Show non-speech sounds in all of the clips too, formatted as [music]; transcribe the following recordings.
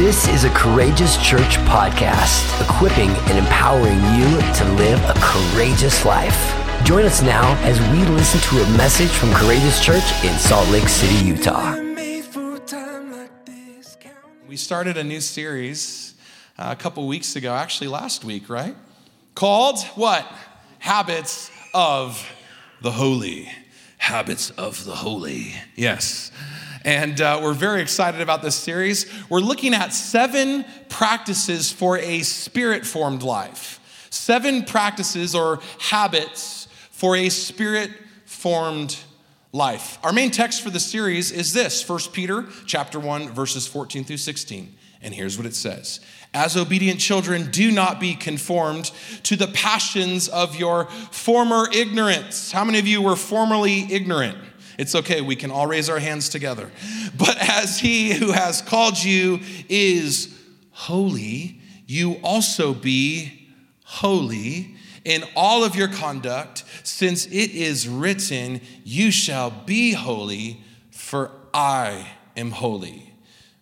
This is a Courageous Church podcast, equipping and empowering you to live a courageous life. Join us now as we listen to a message from Courageous Church in Salt Lake City, Utah. We started a new series uh, a couple weeks ago, actually last week, right? Called what? Habits of the Holy. Habits of the Holy. Yes. And uh, we're very excited about this series. We're looking at seven practices for a spirit formed life. Seven practices or habits for a spirit formed life. Our main text for the series is this 1 Peter chapter 1 verses 14 through 16. And here's what it says. As obedient children, do not be conformed to the passions of your former ignorance. How many of you were formerly ignorant? It's okay, we can all raise our hands together. But as he who has called you is holy, you also be holy in all of your conduct, since it is written, You shall be holy, for I am holy.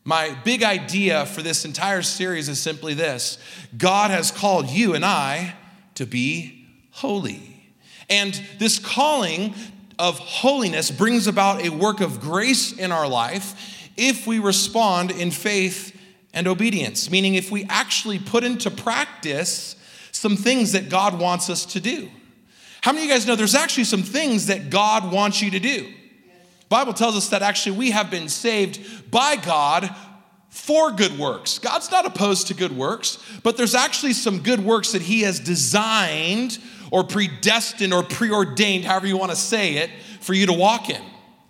My big idea for this entire series is simply this God has called you and I to be holy. And this calling of holiness brings about a work of grace in our life if we respond in faith and obedience, meaning if we actually put into practice some things that God wants us to do. How many of you guys know there's actually some things that God wants you to do? Bible tells us that actually we have been saved by God for good works. God's not opposed to good works, but there's actually some good works that he has designed or predestined or preordained, however you want to say it, for you to walk in.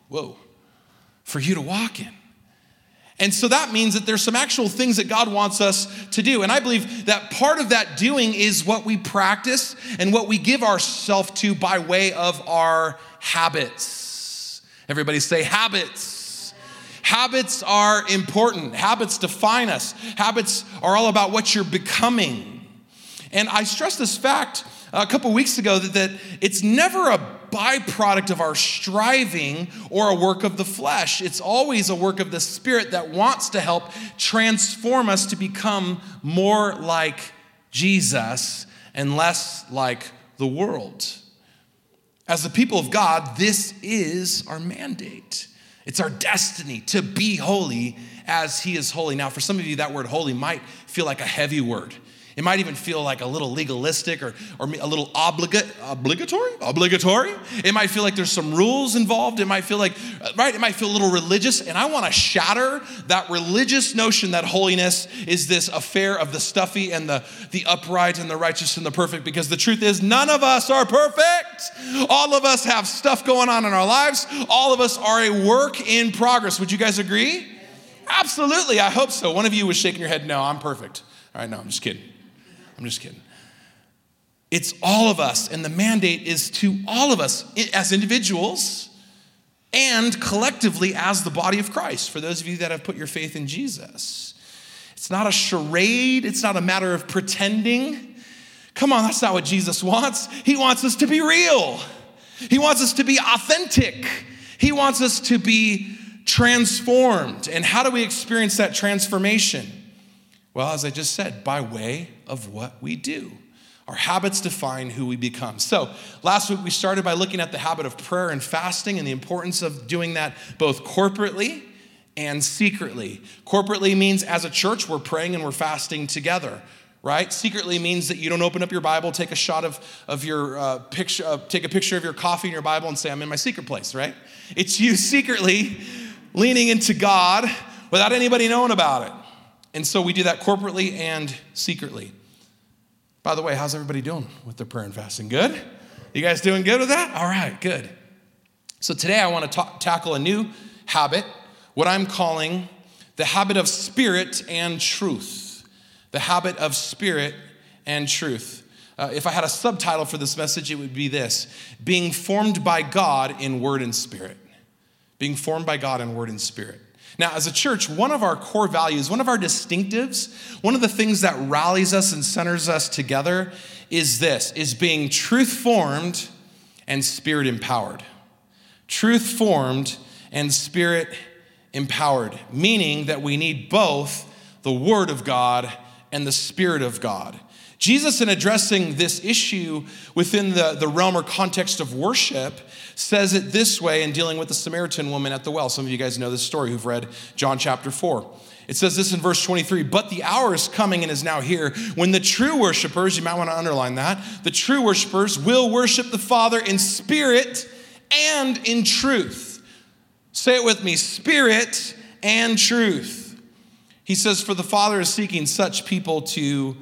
Whoa, for you to walk in. And so that means that there's some actual things that God wants us to do. And I believe that part of that doing is what we practice and what we give ourselves to by way of our habits. Everybody say habits. Habits are important. Habits define us. Habits are all about what you're becoming. And I stress this fact a couple weeks ago that, that it's never a byproduct of our striving or a work of the flesh. It's always a work of the Spirit that wants to help transform us to become more like Jesus and less like the world. As the people of God, this is our mandate. It's our destiny to be holy as He is holy. Now, for some of you, that word holy might feel like a heavy word. It might even feel like a little legalistic or, or a little obliga- obligatory. Obligatory. It might feel like there's some rules involved. It might feel like, uh, right? It might feel a little religious. And I want to shatter that religious notion that holiness is this affair of the stuffy and the, the upright and the righteous and the perfect, because the truth is, none of us are perfect. All of us have stuff going on in our lives. All of us are a work in progress. Would you guys agree? Absolutely. I hope so. One of you was shaking your head, no, I'm perfect. All right, no, I'm just kidding. I'm just kidding. It's all of us, and the mandate is to all of us as individuals and collectively as the body of Christ, for those of you that have put your faith in Jesus. It's not a charade, it's not a matter of pretending. Come on, that's not what Jesus wants. He wants us to be real, He wants us to be authentic, He wants us to be transformed. And how do we experience that transformation? Well, as I just said, by way of what we do. Our habits define who we become. So, last week we started by looking at the habit of prayer and fasting and the importance of doing that both corporately and secretly. Corporately means as a church, we're praying and we're fasting together, right? Secretly means that you don't open up your Bible, take a shot of, of your uh, picture, uh, take a picture of your coffee in your Bible and say, I'm in my secret place, right? It's you secretly leaning into God without anybody knowing about it. And so we do that corporately and secretly. By the way, how's everybody doing with their prayer and fasting? Good? You guys doing good with that? All right, good. So today I want to ta- tackle a new habit, what I'm calling the habit of spirit and truth. The habit of spirit and truth. Uh, if I had a subtitle for this message, it would be this Being formed by God in word and spirit. Being formed by God in word and spirit. Now, as a church, one of our core values, one of our distinctives, one of the things that rallies us and centers us together is this, is being truth formed and spirit empowered. Truth formed and spirit empowered, meaning that we need both the Word of God, and the Spirit of God. Jesus, in addressing this issue within the, the realm or context of worship, says it this way in dealing with the Samaritan woman at the well. Some of you guys know this story who've read John chapter 4. It says this in verse 23 But the hour is coming and is now here when the true worshipers, you might want to underline that, the true worshipers will worship the Father in spirit and in truth. Say it with me spirit and truth. He says, For the Father is seeking such people to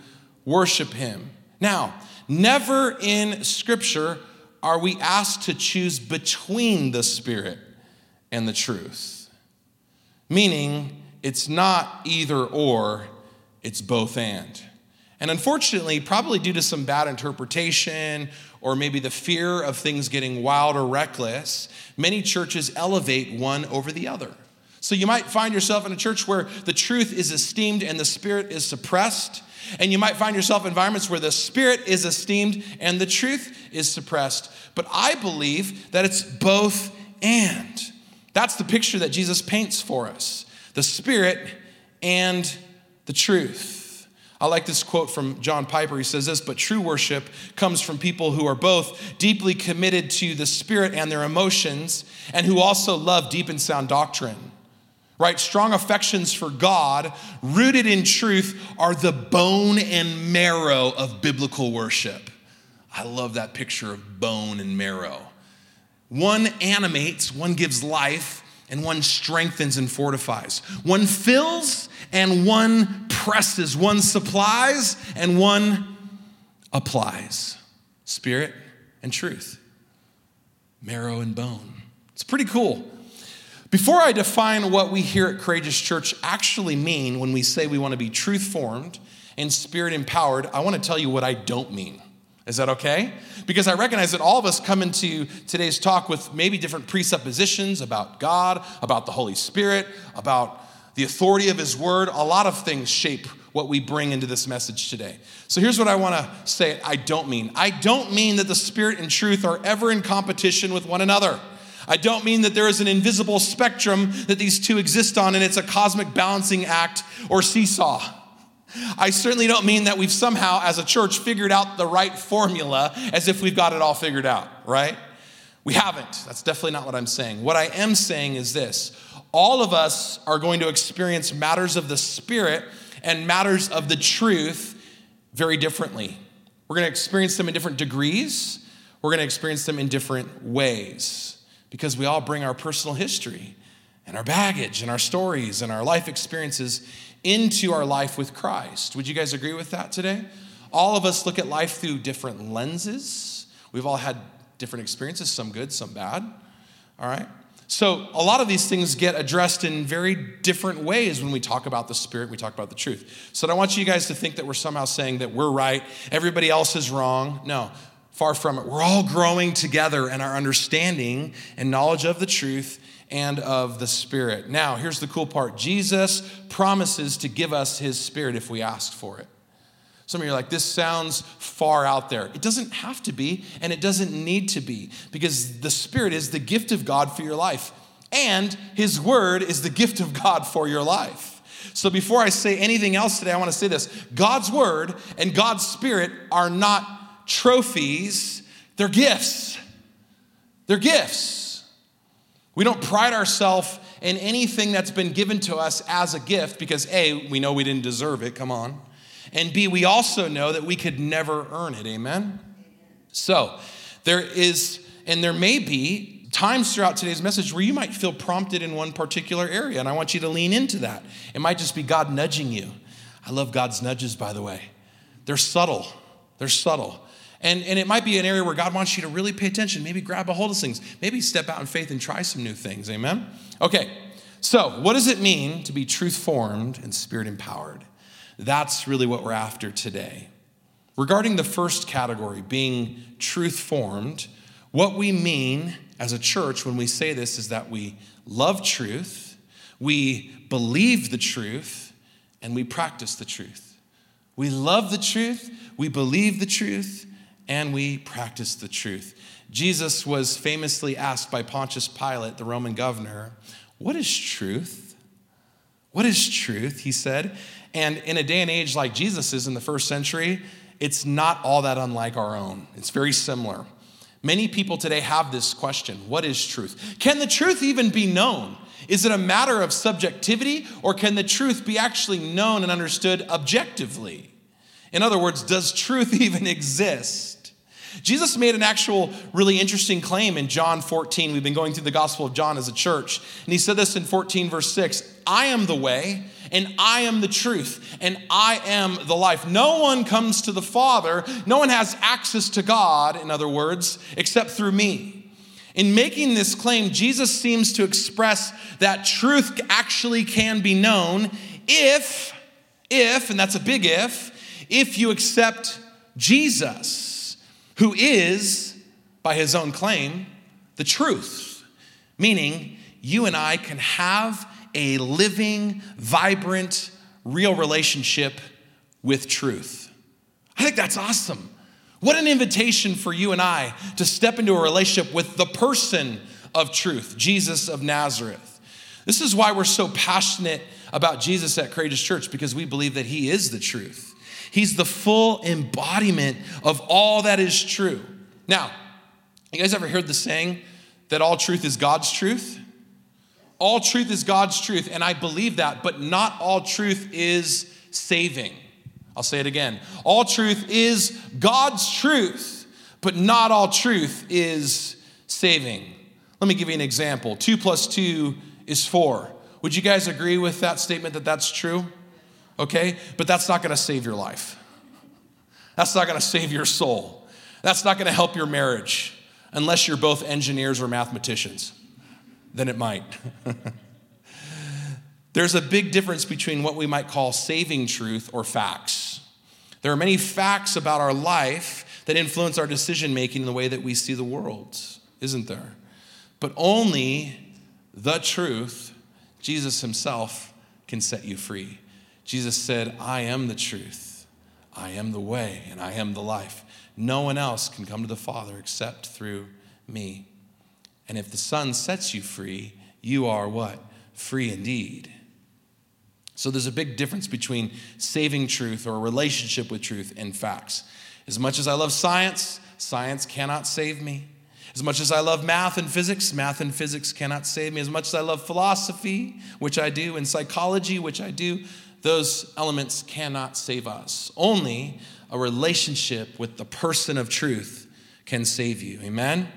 worship him. Now, never in Scripture are we asked to choose between the Spirit and the truth, meaning it's not either or, it's both and. And unfortunately, probably due to some bad interpretation or maybe the fear of things getting wild or reckless, many churches elevate one over the other. So you might find yourself in a church where the truth is esteemed and the spirit is suppressed. And you might find yourself in environments where the spirit is esteemed and the truth is suppressed. But I believe that it's both and. That's the picture that Jesus paints for us the spirit and the truth. I like this quote from John Piper. He says this, but true worship comes from people who are both deeply committed to the spirit and their emotions, and who also love deep and sound doctrine right? Strong affections for God, rooted in truth, are the bone and marrow of biblical worship. I love that picture of bone and marrow. One animates, one gives life, and one strengthens and fortifies. One fills and one presses. One supplies and one applies. Spirit and truth, marrow and bone. It's pretty cool. Before I define what we here at Courageous Church actually mean when we say we want to be truth formed and spirit empowered, I want to tell you what I don't mean. Is that okay? Because I recognize that all of us come into today's talk with maybe different presuppositions about God, about the Holy Spirit, about the authority of His Word. A lot of things shape what we bring into this message today. So here's what I want to say I don't mean. I don't mean that the Spirit and truth are ever in competition with one another. I don't mean that there is an invisible spectrum that these two exist on and it's a cosmic balancing act or seesaw. I certainly don't mean that we've somehow, as a church, figured out the right formula as if we've got it all figured out, right? We haven't. That's definitely not what I'm saying. What I am saying is this all of us are going to experience matters of the Spirit and matters of the truth very differently. We're going to experience them in different degrees, we're going to experience them in different ways because we all bring our personal history and our baggage and our stories and our life experiences into our life with Christ. Would you guys agree with that today? All of us look at life through different lenses. We've all had different experiences, some good, some bad. All right? So, a lot of these things get addressed in very different ways when we talk about the Spirit, we talk about the truth. So, I don't want you guys to think that we're somehow saying that we're right, everybody else is wrong. No, Far from it. We're all growing together in our understanding and knowledge of the truth and of the Spirit. Now, here's the cool part Jesus promises to give us His Spirit if we ask for it. Some of you are like, this sounds far out there. It doesn't have to be, and it doesn't need to be, because the Spirit is the gift of God for your life, and His Word is the gift of God for your life. So before I say anything else today, I want to say this God's Word and God's Spirit are not trophies, they're gifts. They're gifts. We don't pride ourselves in anything that's been given to us as a gift because A, we know we didn't deserve it, come on. And B, we also know that we could never earn it, amen? So, there is, and there may be times throughout today's message where you might feel prompted in one particular area, and I want you to lean into that. It might just be God nudging you. I love God's nudges, by the way. They're subtle, they're subtle. And, and it might be an area where God wants you to really pay attention, maybe grab a hold of things, maybe step out in faith and try some new things. Amen? Okay, so what does it mean to be truth formed and spirit empowered? That's really what we're after today. Regarding the first category, being truth formed, what we mean as a church when we say this is that we love truth, we believe the truth, and we practice the truth. We love the truth, we believe the truth, and we practice the truth. Jesus was famously asked by Pontius Pilate, the Roman governor, What is truth? What is truth? He said. And in a day and age like Jesus is in the first century, it's not all that unlike our own. It's very similar. Many people today have this question What is truth? Can the truth even be known? Is it a matter of subjectivity, or can the truth be actually known and understood objectively? In other words, does truth [laughs] even exist? Jesus made an actual really interesting claim in John 14. We've been going through the Gospel of John as a church. And he said this in 14, verse 6 I am the way, and I am the truth, and I am the life. No one comes to the Father, no one has access to God, in other words, except through me. In making this claim, Jesus seems to express that truth actually can be known if, if, and that's a big if, if you accept Jesus, who is, by his own claim, the truth. Meaning, you and I can have a living, vibrant, real relationship with truth. I think that's awesome. What an invitation for you and I to step into a relationship with the person of truth, Jesus of Nazareth. This is why we're so passionate about Jesus at Courageous Church because we believe that he is the truth. He's the full embodiment of all that is true. Now, you guys ever heard the saying that all truth is God's truth? All truth is God's truth, and I believe that, but not all truth is saving. I'll say it again. All truth is God's truth, but not all truth is saving. Let me give you an example. Two plus two is four. Would you guys agree with that statement that that's true? Okay, but that's not gonna save your life. That's not gonna save your soul. That's not gonna help your marriage unless you're both engineers or mathematicians then it might. [laughs] There's a big difference between what we might call saving truth or facts. There are many facts about our life that influence our decision making in the way that we see the world, isn't there? But only the truth, Jesus himself, can set you free. Jesus said, I am the truth, I am the way, and I am the life. No one else can come to the Father except through me. And if the Son sets you free, you are what? Free indeed. So there's a big difference between saving truth or a relationship with truth and facts. As much as I love science, science cannot save me. As much as I love math and physics, math and physics cannot save me. As much as I love philosophy, which I do, and psychology, which I do, those elements cannot save us. Only a relationship with the person of truth can save you. Amen?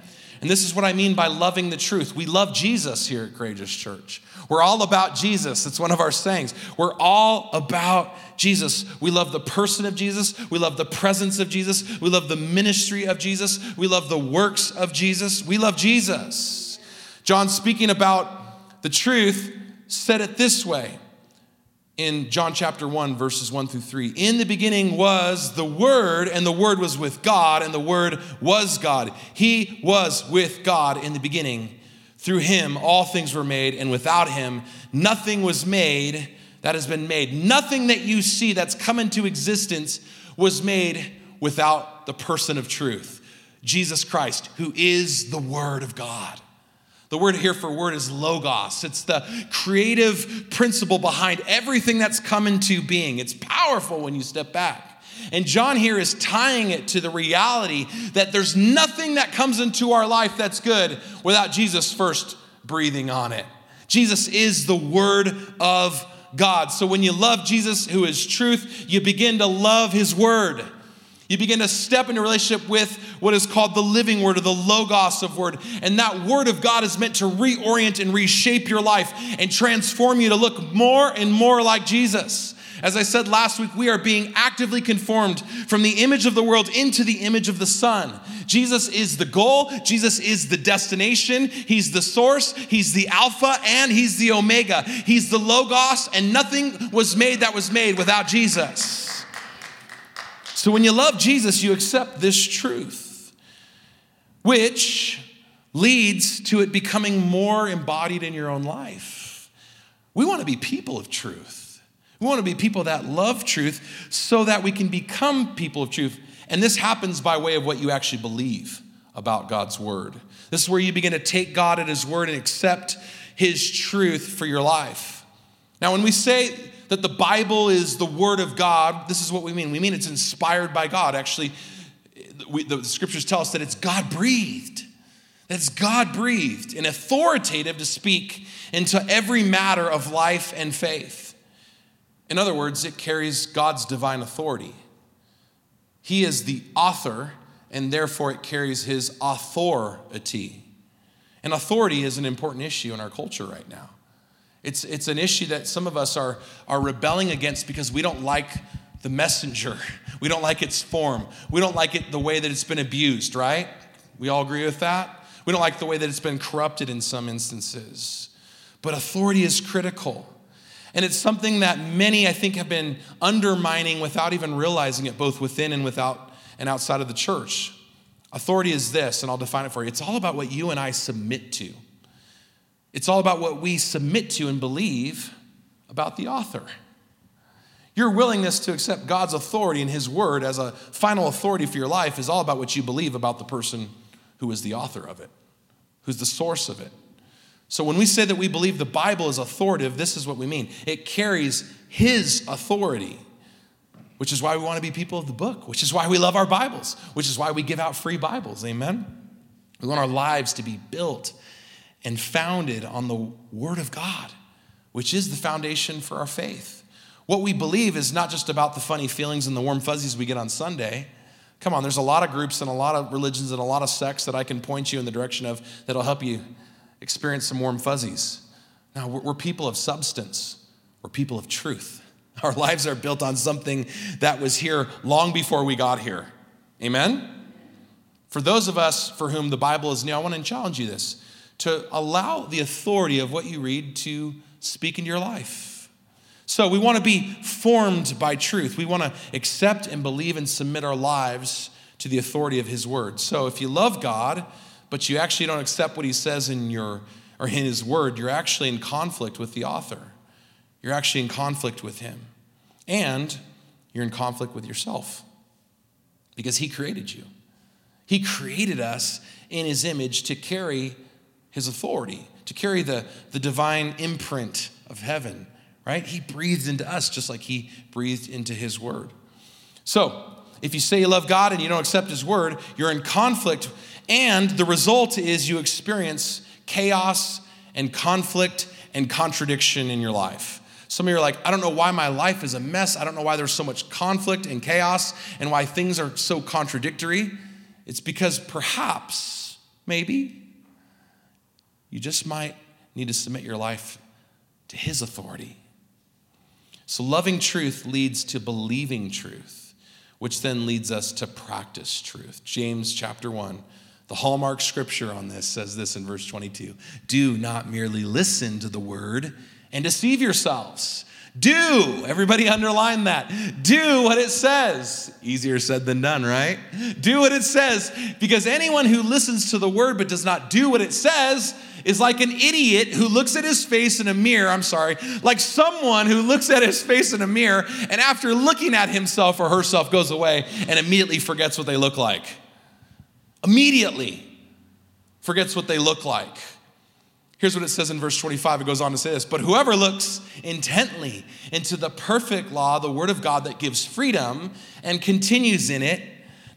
And this is what I mean by loving the truth. We love Jesus here at Courageous Church. We're all about Jesus. It's one of our sayings. We're all about Jesus. We love the person of Jesus. We love the presence of Jesus. We love the ministry of Jesus. We love the works of Jesus. We love Jesus. John, speaking about the truth, said it this way in John chapter 1, verses 1 through 3. In the beginning was the Word, and the Word was with God, and the Word was God. He was with God in the beginning. Through him, all things were made, and without him, nothing was made that has been made. Nothing that you see that's come into existence was made without the person of truth, Jesus Christ, who is the Word of God. The word here for word is logos. It's the creative principle behind everything that's come into being. It's powerful when you step back. And John here is tying it to the reality that there's nothing that comes into our life that's good without Jesus first breathing on it. Jesus is the Word of God. So when you love Jesus, who is truth, you begin to love His Word. You begin to step into relationship with what is called the living word or the logos of word. And that word of God is meant to reorient and reshape your life and transform you to look more and more like Jesus. As I said last week, we are being actively conformed from the image of the world into the image of the Son. Jesus is the goal, Jesus is the destination, He's the source, He's the Alpha, and He's the Omega. He's the Logos, and nothing was made that was made without Jesus. So when you love Jesus, you accept this truth, which leads to it becoming more embodied in your own life. We want to be people of truth. We want to be people that love truth so that we can become people of truth. And this happens by way of what you actually believe about God's word. This is where you begin to take God at his word and accept his truth for your life. Now, when we say that the Bible is the Word of God, this is what we mean. We mean it's inspired by God. Actually, we, the scriptures tell us that it's God breathed. That's God breathed and authoritative to speak into every matter of life and faith. In other words, it carries God's divine authority. He is the author, and therefore it carries his authority. And authority is an important issue in our culture right now. It's, it's an issue that some of us are, are rebelling against because we don't like the messenger. [laughs] We don't like its form. We don't like it the way that it's been abused, right? We all agree with that? We don't like the way that it's been corrupted in some instances. But authority is critical. And it's something that many, I think, have been undermining without even realizing it, both within and without and outside of the church. Authority is this, and I'll define it for you. It's all about what you and I submit to. It's all about what we submit to and believe about the author. Your willingness to accept God's authority and His word as a final authority for your life is all about what you believe about the person who is the author of it, who's the source of it. So when we say that we believe the Bible is authoritative, this is what we mean it carries His authority, which is why we want to be people of the book, which is why we love our Bibles, which is why we give out free Bibles. Amen? We want our lives to be built and founded on the Word of God, which is the foundation for our faith. What we believe is not just about the funny feelings and the warm fuzzies we get on Sunday. Come on, there's a lot of groups and a lot of religions and a lot of sects that I can point you in the direction of that'll help you experience some warm fuzzies. Now, we're people of substance, we're people of truth. [laughs] Our lives are built on something that was here long before we got here. Amen? For those of us for whom the Bible is new, I want to challenge you this to allow the authority of what you read to speak into your life. So we want to be formed by truth. We want to accept and believe and submit our lives to the authority of His Word. So if you love God, but you actually don't accept what He says in your or in His Word, you're actually in conflict with the author. You're actually in conflict with Him, and you're in conflict with yourself because He created you. He created us in His image to carry his authority, to carry the, the divine imprint of heaven, right? He breathed into us just like he breathed into his word. So, if you say you love God and you don't accept his word, you're in conflict, and the result is you experience chaos and conflict and contradiction in your life. Some of you are like, I don't know why my life is a mess. I don't know why there's so much conflict and chaos and why things are so contradictory. It's because perhaps, maybe, you just might need to submit your life to His authority. So, loving truth leads to believing truth, which then leads us to practice truth. James chapter 1, the hallmark scripture on this says this in verse 22 Do not merely listen to the word and deceive yourselves. Do, everybody underline that. Do what it says. Easier said than done, right? Do what it says, because anyone who listens to the word but does not do what it says is like an idiot who looks at his face in a mirror. I'm sorry, like someone who looks at his face in a mirror and after looking at himself or herself goes away and immediately forgets what they look like. Immediately forgets what they look like. Here's what it says in verse 25. It goes on to say this But whoever looks intently into the perfect law, the word of God that gives freedom, and continues in it,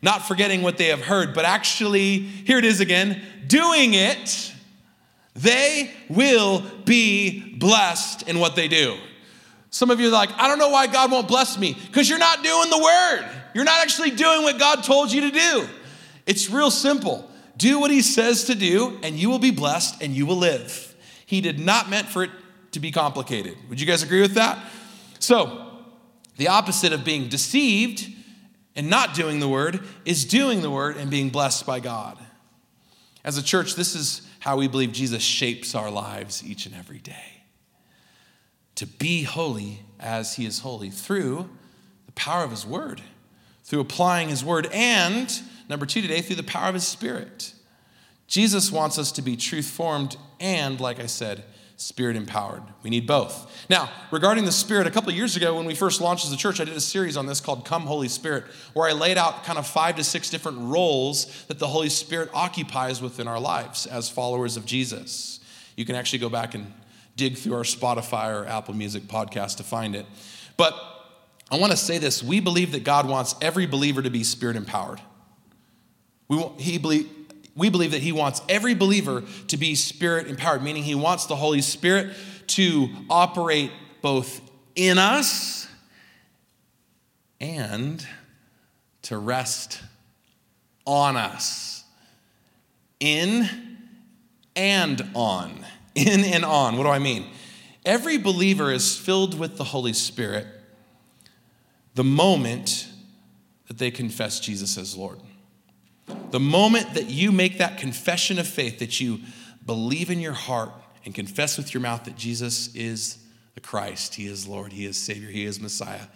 not forgetting what they have heard, but actually, here it is again, doing it, they will be blessed in what they do. Some of you are like, I don't know why God won't bless me, because you're not doing the word. You're not actually doing what God told you to do. It's real simple. Do what he says to do, and you will be blessed and you will live. He did not meant for it to be complicated. Would you guys agree with that? So, the opposite of being deceived and not doing the word is doing the word and being blessed by God. As a church, this is how we believe Jesus shapes our lives each and every day. To be holy as he is holy through the power of his word, through applying his word, and Number two today, through the power of his spirit. Jesus wants us to be truth formed and, like I said, spirit empowered. We need both. Now, regarding the Spirit, a couple of years ago when we first launched as a church, I did a series on this called Come Holy Spirit, where I laid out kind of five to six different roles that the Holy Spirit occupies within our lives as followers of Jesus. You can actually go back and dig through our Spotify or Apple Music podcast to find it. But I want to say this we believe that God wants every believer to be spirit empowered. We, he believe, we believe that He wants every believer to be spirit empowered, meaning He wants the Holy Spirit to operate both in us and to rest on us. In and on. In and on. What do I mean? Every believer is filled with the Holy Spirit the moment that they confess Jesus as Lord. The moment that you make that confession of faith, that you believe in your heart and confess with your mouth that Jesus is the Christ, He is Lord, He is Savior, He is Messiah,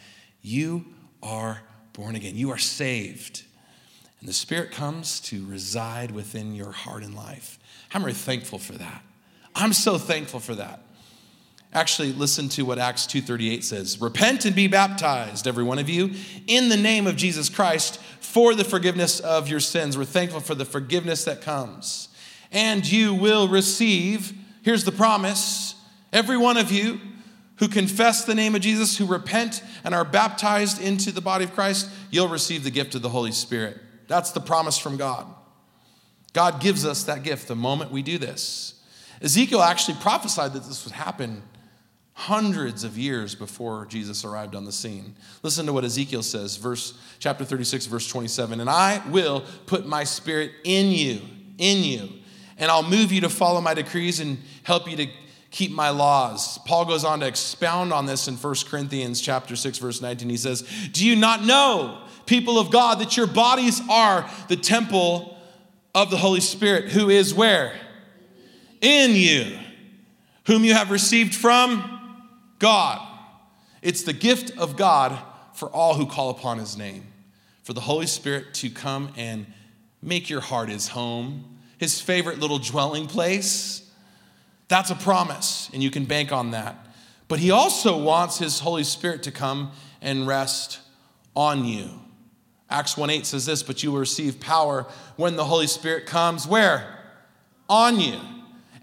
you are born again. You are saved. And the Spirit comes to reside within your heart and life. I'm very thankful for that. I'm so thankful for that. Actually, listen to what Acts 2:38 says. Repent and be baptized, every one of you, in the name of Jesus Christ for the forgiveness of your sins. We're thankful for the forgiveness that comes. And you will receive, here's the promise, every one of you who confess the name of Jesus, who repent and are baptized into the body of Christ, you'll receive the gift of the Holy Spirit. That's the promise from God. God gives us that gift the moment we do this. Ezekiel actually prophesied that this would happen hundreds of years before Jesus arrived on the scene. Listen to what Ezekiel says, verse chapter 36 verse 27, and I will put my spirit in you, in you, and I'll move you to follow my decrees and help you to keep my laws. Paul goes on to expound on this in 1 Corinthians chapter 6 verse 19. He says, "Do you not know, people of God, that your bodies are the temple of the Holy Spirit who is where? In you, whom you have received from God." It's the gift of God for all who call upon his name. For the Holy Spirit to come and make your heart his home, his favorite little dwelling place that's a promise, and you can bank on that. But he also wants his Holy Spirit to come and rest on you. Acts 1 8 says this, but you will receive power when the Holy Spirit comes. Where? On you.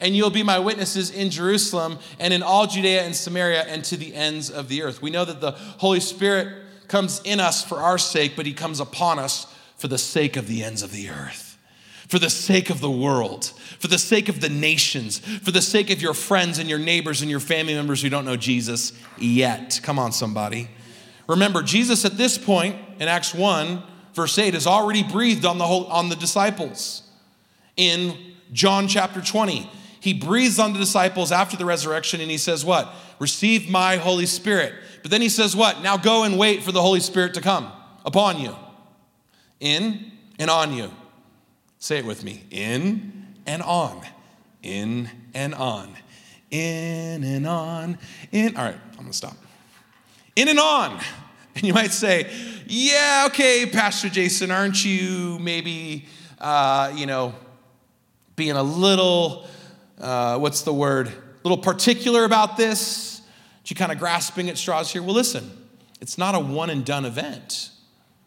And you'll be my witnesses in Jerusalem and in all Judea and Samaria and to the ends of the earth. We know that the Holy Spirit comes in us for our sake, but he comes upon us for the sake of the ends of the earth for the sake of the world, for the sake of the nations, for the sake of your friends and your neighbors and your family members who don't know Jesus yet. Come on, somebody. Remember, Jesus at this point in Acts 1, verse 8, has already breathed on the, whole, on the disciples. In John chapter 20, he breathes on the disciples after the resurrection and he says, What? Receive my Holy Spirit. But then he says, What? Now go and wait for the Holy Spirit to come upon you, in and on you. Say it with me in and on, in and on, in and on, in. All right, I'm gonna stop. In and on. [laughs] And you might say, yeah, okay, Pastor Jason, aren't you maybe, uh, you know, being a little, uh, what's the word, a little particular about this? You kind of grasping at straws here? Well, listen, it's not a one and done event.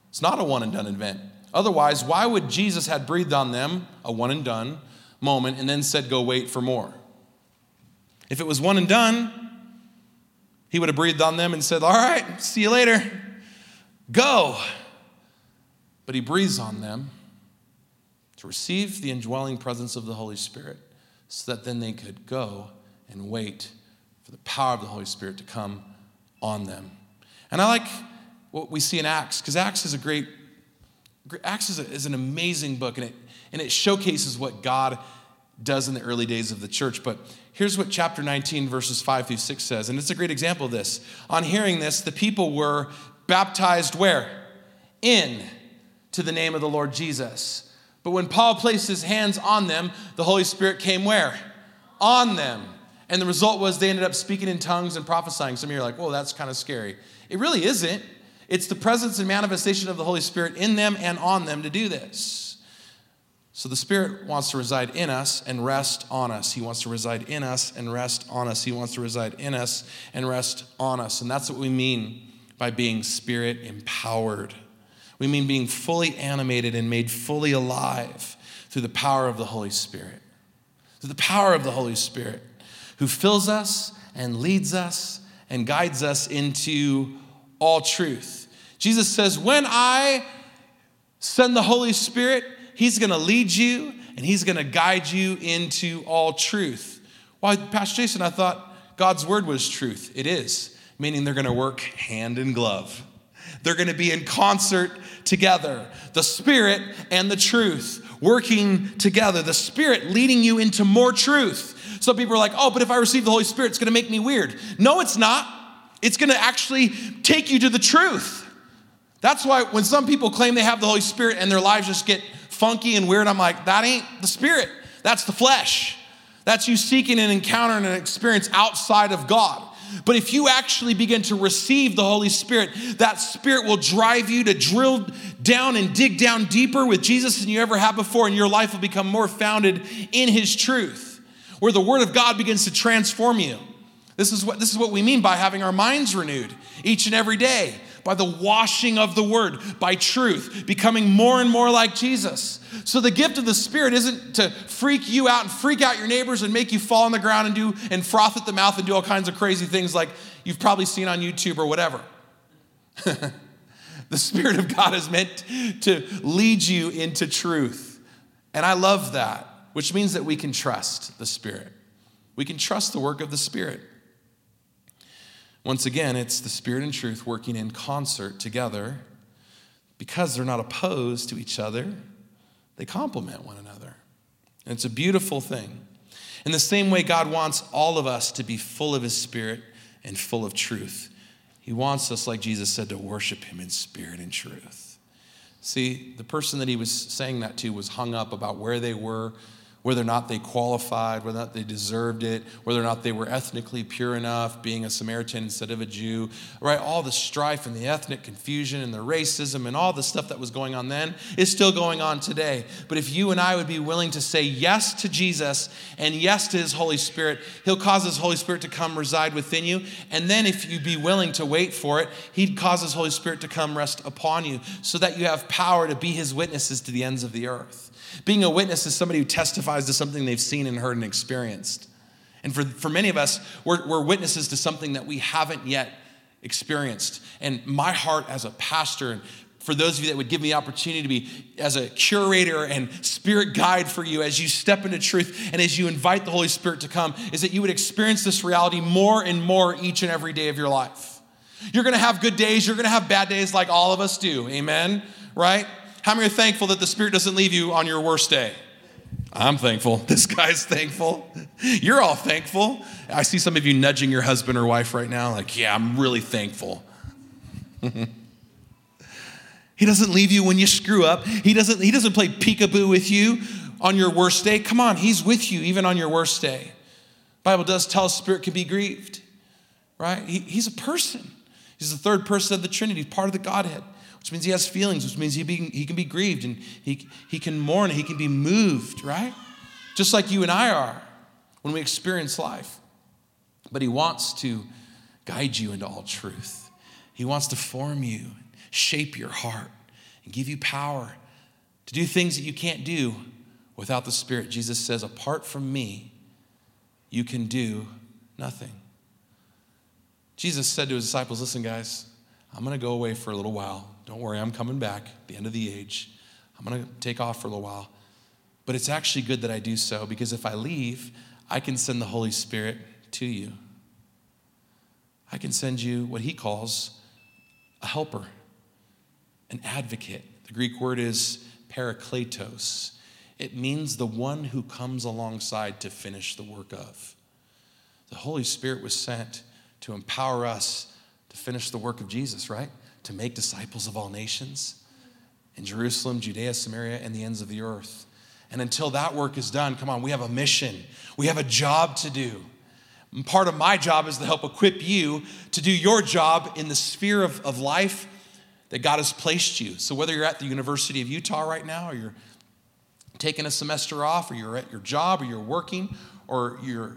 It's not a one and done event. Otherwise, why would Jesus had breathed on them a one and done moment and then said, Go wait for more? If it was one and done, he would have breathed on them and said, All right, see you later. Go. But he breathes on them to receive the indwelling presence of the Holy Spirit so that then they could go and wait for the power of the Holy Spirit to come on them. And I like what we see in Acts, because Acts is a great Acts is, a, is, an amazing book, and it, and it showcases what God does in the early days of the church. But here's what chapter 19, verses 5 through 6 says, and it's a great example of this. On hearing this, the people were baptized where? In to the name of the Lord Jesus. But when Paul placed his hands on them, the Holy Spirit came where? On them. And the result was they ended up speaking in tongues and prophesying. Some of you are like, whoa, that's kind of scary. It really isn't. It's the presence and manifestation of the Holy Spirit in them and on them to do this. So the Spirit wants to reside in us and rest on us. He wants to reside in us and rest on us. He wants to reside in us and rest on us. And that's what we mean by being Spirit empowered. We mean being fully animated and made fully alive through the power of the Holy Spirit. Through the power of the Holy Spirit. who fills us and leads us and guides us into all truth. Jesus says, When I send the Holy Spirit, He's gonna lead you and He's gonna guide you into all truth. Why, Pastor Jason, I thought God's word was truth. It is, meaning they're gonna work hand in glove. They're gonna be in concert together. The Spirit and the truth working together. The Spirit leading you into more truth. Some people are like, oh, but if I receive the Holy Spirit, it's gonna make me weird. No, it's not. It's gonna actually take you to the truth. That's why when some people claim they have the Holy Spirit and their lives just get funky and weird, I'm like, that ain't the Spirit. That's the flesh. That's you seeking an encounter and an experience outside of God. But if you actually begin to receive the Holy Spirit, that Spirit will drive you to drill down and dig down deeper with Jesus than you ever have before, and your life will become more founded in His truth, where the Word of God begins to transform you. This is what, this is what we mean by having our minds renewed each and every day, by the washing of the Word, by truth, becoming more and more like Jesus. So the gift of the Spirit isn't to freak you out and freak out your neighbors and make you fall on the ground and do and froth at the mouth and do all kinds of crazy things like you've probably seen on YouTube or whatever. [laughs] the Spirit of God is meant to lead you into truth. And I love that, which means that we can trust the Spirit. We can trust the work of the Spirit. Once again, it's the Spirit and truth working in concert together because they're not opposed to each other, they complement one another. And it's a beautiful thing. In the same way, God wants all of us to be full of His Spirit and full of truth. He wants us, like Jesus said, to worship Him in spirit and truth. See, the person that He was saying that to was hung up about where they were whether or not they qualified, whether or not they deserved it, whether or not they were ethnically pure enough, being a Samaritan instead of a Jew, right? All the strife and the ethnic confusion and the racism and all the stuff that was going on then is still going on today. But if you and I would be willing to say yes to Jesus and yes to his Holy Spirit, he'll cause his Holy Spirit to come reside within you. And then if you'd be willing to wait for it, he'd cause his Holy Spirit to come rest upon you so that you have power to be his witnesses to the ends of the earth. Being a witness is somebody who testifies to something they've seen and heard and experienced. And for, for many of us, we're, we're witnesses to something that we haven't yet experienced. And my heart as a pastor, and for those of you that would give me the opportunity to be as a curator and spirit guide for you as you step into truth and as you invite the Holy Spirit to come, is that you would experience this reality more and more each and every day of your life. You're gonna have good days, you're gonna have bad days like all of us do, amen? Right? How many are thankful that the Spirit doesn't leave you on your worst day? I'm thankful. [laughs] This guy's thankful. You're all thankful. I see some of you nudging your husband or wife right now, like, yeah, I'm really thankful. [laughs] he doesn't leave you when you screw up. He doesn't, he doesn't play peekaboo with you on your worst day. Come on, he's with you even on your worst day. Bible does tell us spirit can be grieved, right? He, he's a person. He's the third person of the Trinity, part of the Godhead which means he has feelings, which means he, be, he can be grieved and he, he can mourn, and he can be moved, right? Just like you and I are when we experience life. But he wants to guide you into all truth. He wants to form you, shape your heart, and give you power to do things that you can't do without the Spirit. Jesus says, apart from me, you can do nothing. Jesus said to his disciples, Listen, guys, I'm going to go away for a little while. Don't worry, I'm coming back the end of the age. I'm going to take off for a little while. But it's actually good that I do so because if I leave, I can send the Holy Spirit to you. I can send you what he calls a helper, an advocate. The Greek word is parakletos. It means the one who comes alongside to finish the work of. The Holy Spirit was sent to empower us to finish the work of Jesus, right? To make disciples of all nations in Jerusalem, Judea, Samaria, and the ends of the earth. And until that work is done, come on, we have a mission. We have a job to do. And part of my job is to help equip you to do your job in the sphere of, of life that God has placed you. So, whether you're at the University of Utah right now, or you're taking a semester off, or you're at your job, or you're working, or you're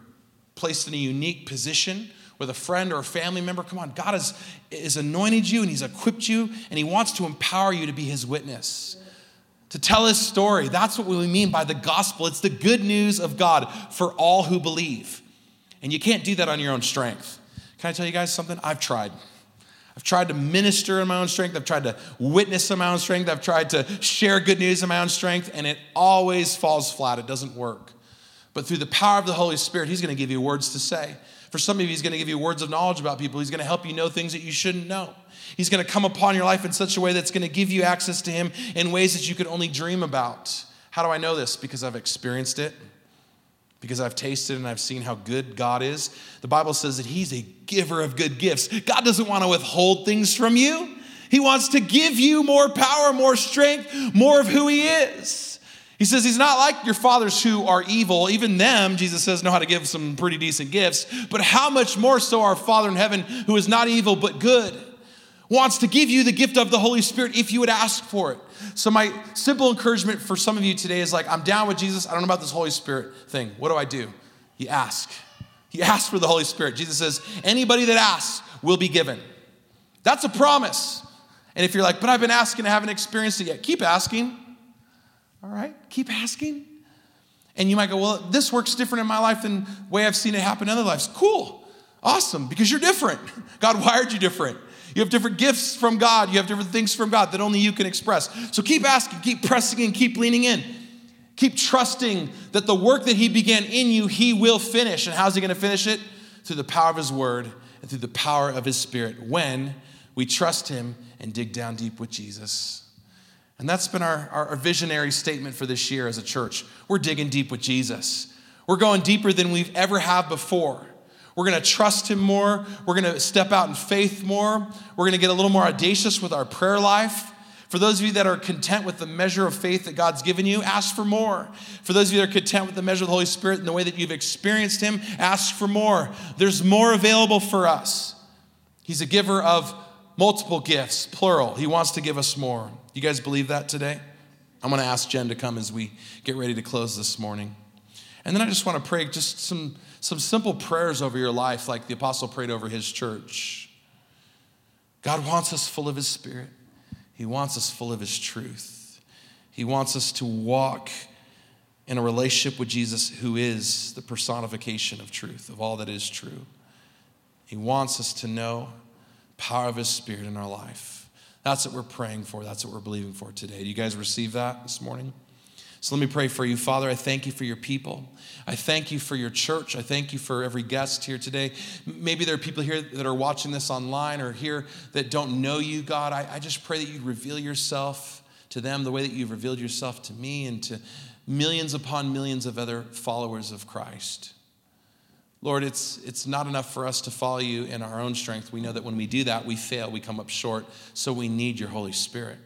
placed in a unique position, with a friend or a family member. Come on, God has, has anointed you and He's equipped you and He wants to empower you to be His witness, to tell His story. That's what we mean by the gospel. It's the good news of God for all who believe. And you can't do that on your own strength. Can I tell you guys something? I've tried. I've tried to minister in my own strength. I've tried to witness in my own strength. I've tried to share good news in my own strength, and it always falls flat. It doesn't work. But through the power of the Holy Spirit, He's going to give you words to say. For some of you, He's going to give you words of knowledge about people. He's going to help you know things that you shouldn't know. He's going to come upon your life in such a way that's going to give you access to Him in ways that you could only dream about. How do I know this? Because I've experienced it because I've tasted and I've seen how good God is. The Bible says that He's a giver of good gifts. God doesn't want to withhold things from you, He wants to give you more power, more strength, more of who He is. He says He's not like your fathers who are evil. Even them, Jesus says, know how to give some pretty decent gifts. But how much more so our Father in heaven, who is not evil but good, wants to give you the gift of the Holy Spirit if you would ask for it. So, my simple encouragement for some of you today is like, I'm down with Jesus. I don't know about this Holy Spirit thing. What do I do? You ask. You ask for the Holy Spirit. Jesus says, anybody that asks will be given. That's a promise. And if you're like, but I've been asking, I haven't experienced it yet, keep asking. All right? Keep asking. And you might go, well, this works different in my life than the way I've seen it happen in other lives. Cool. Awesome. Because you're different. [laughs] God wired you different. You have different gifts from God. You have different things from God that only you can express. So keep asking, keep pressing in, keep leaning in. Keep trusting that the work that He began in you, He will finish. And how's He going to finish it? Through the power of His Word and through the power of His Spirit when we trust Him and dig down deep with Jesus. And that's been our, our, visionary statement for this year as a church. We're digging deep with Jesus. We're going deeper than we've ever have before. We're going to trust Him more. We're going to step out in faith more. We're going to get a little more audacious with our prayer life. For those of you that are content with the measure of faith that God's given you, ask for more. For those of you that are content with the measure of the Holy Spirit and the way that you've experienced Him, ask for more. There's more available for us. He's a giver of multiple gifts, plural. He wants to give us more. You guys believe that today? I'm going to ask Jen to come as we get ready to close this morning. And then I just want to pray just some some simple prayers over your life, like the apostle prayed over his church. God wants us full of his spirit, he wants us full of his truth. He wants us to walk in a relationship with Jesus, who is the personification of truth, of all that is true. He wants us to know power of his spirit in our life. That's what we're praying for. That's what we're believing for today. Do you guys receive that this morning? So let me pray for you. Father, I thank you for your people. I thank you for your church. I thank you for every guest here today. Maybe there are people here that are watching this online or here that don't know you, God. I, I just pray that you reveal yourself to them the way that you've revealed yourself to me and to millions upon millions of other followers of Christ. Lord, it's, it's not enough for us to follow you in our own strength. We know that when we do that, we fail, we come up short. So we need your Holy Spirit.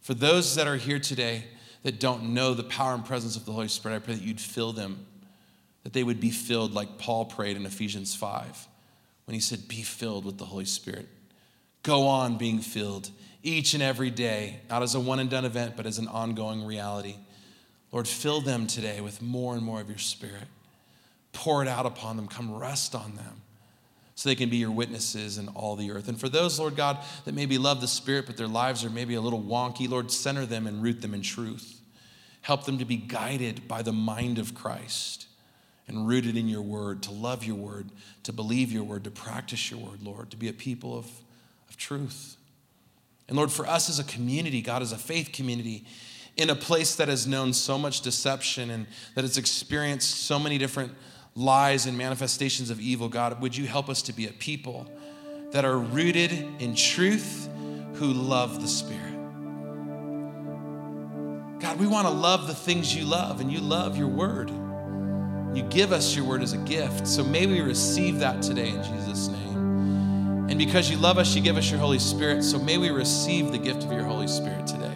For those that are here today, that don't know the power and presence of the Holy Spirit, I pray that you'd fill them, that they would be filled like Paul prayed in Ephesians 5 when he said, Be filled with the Holy Spirit. Go on being filled each and every day, not as a one and done event, but as an ongoing reality. Lord, fill them today with more and more of your Spirit. Pour it out upon them. Come rest on them so they can be your witnesses in all the earth. And for those, Lord God, that maybe love the Spirit, but their lives are maybe a little wonky, Lord, center them and root them in truth. Help them to be guided by the mind of Christ and rooted in your word, to love your word, to believe your word, to practice your word, Lord, to be a people of, of truth. And Lord, for us as a community, God, as a faith community, in a place that has known so much deception and that has experienced so many different lies and manifestations of evil, God, would you help us to be a people that are rooted in truth who love the Spirit? God, we want to love the things you love, and you love your word. You give us your word as a gift. So may we receive that today in Jesus' name. And because you love us, you give us your Holy Spirit. So may we receive the gift of your Holy Spirit today.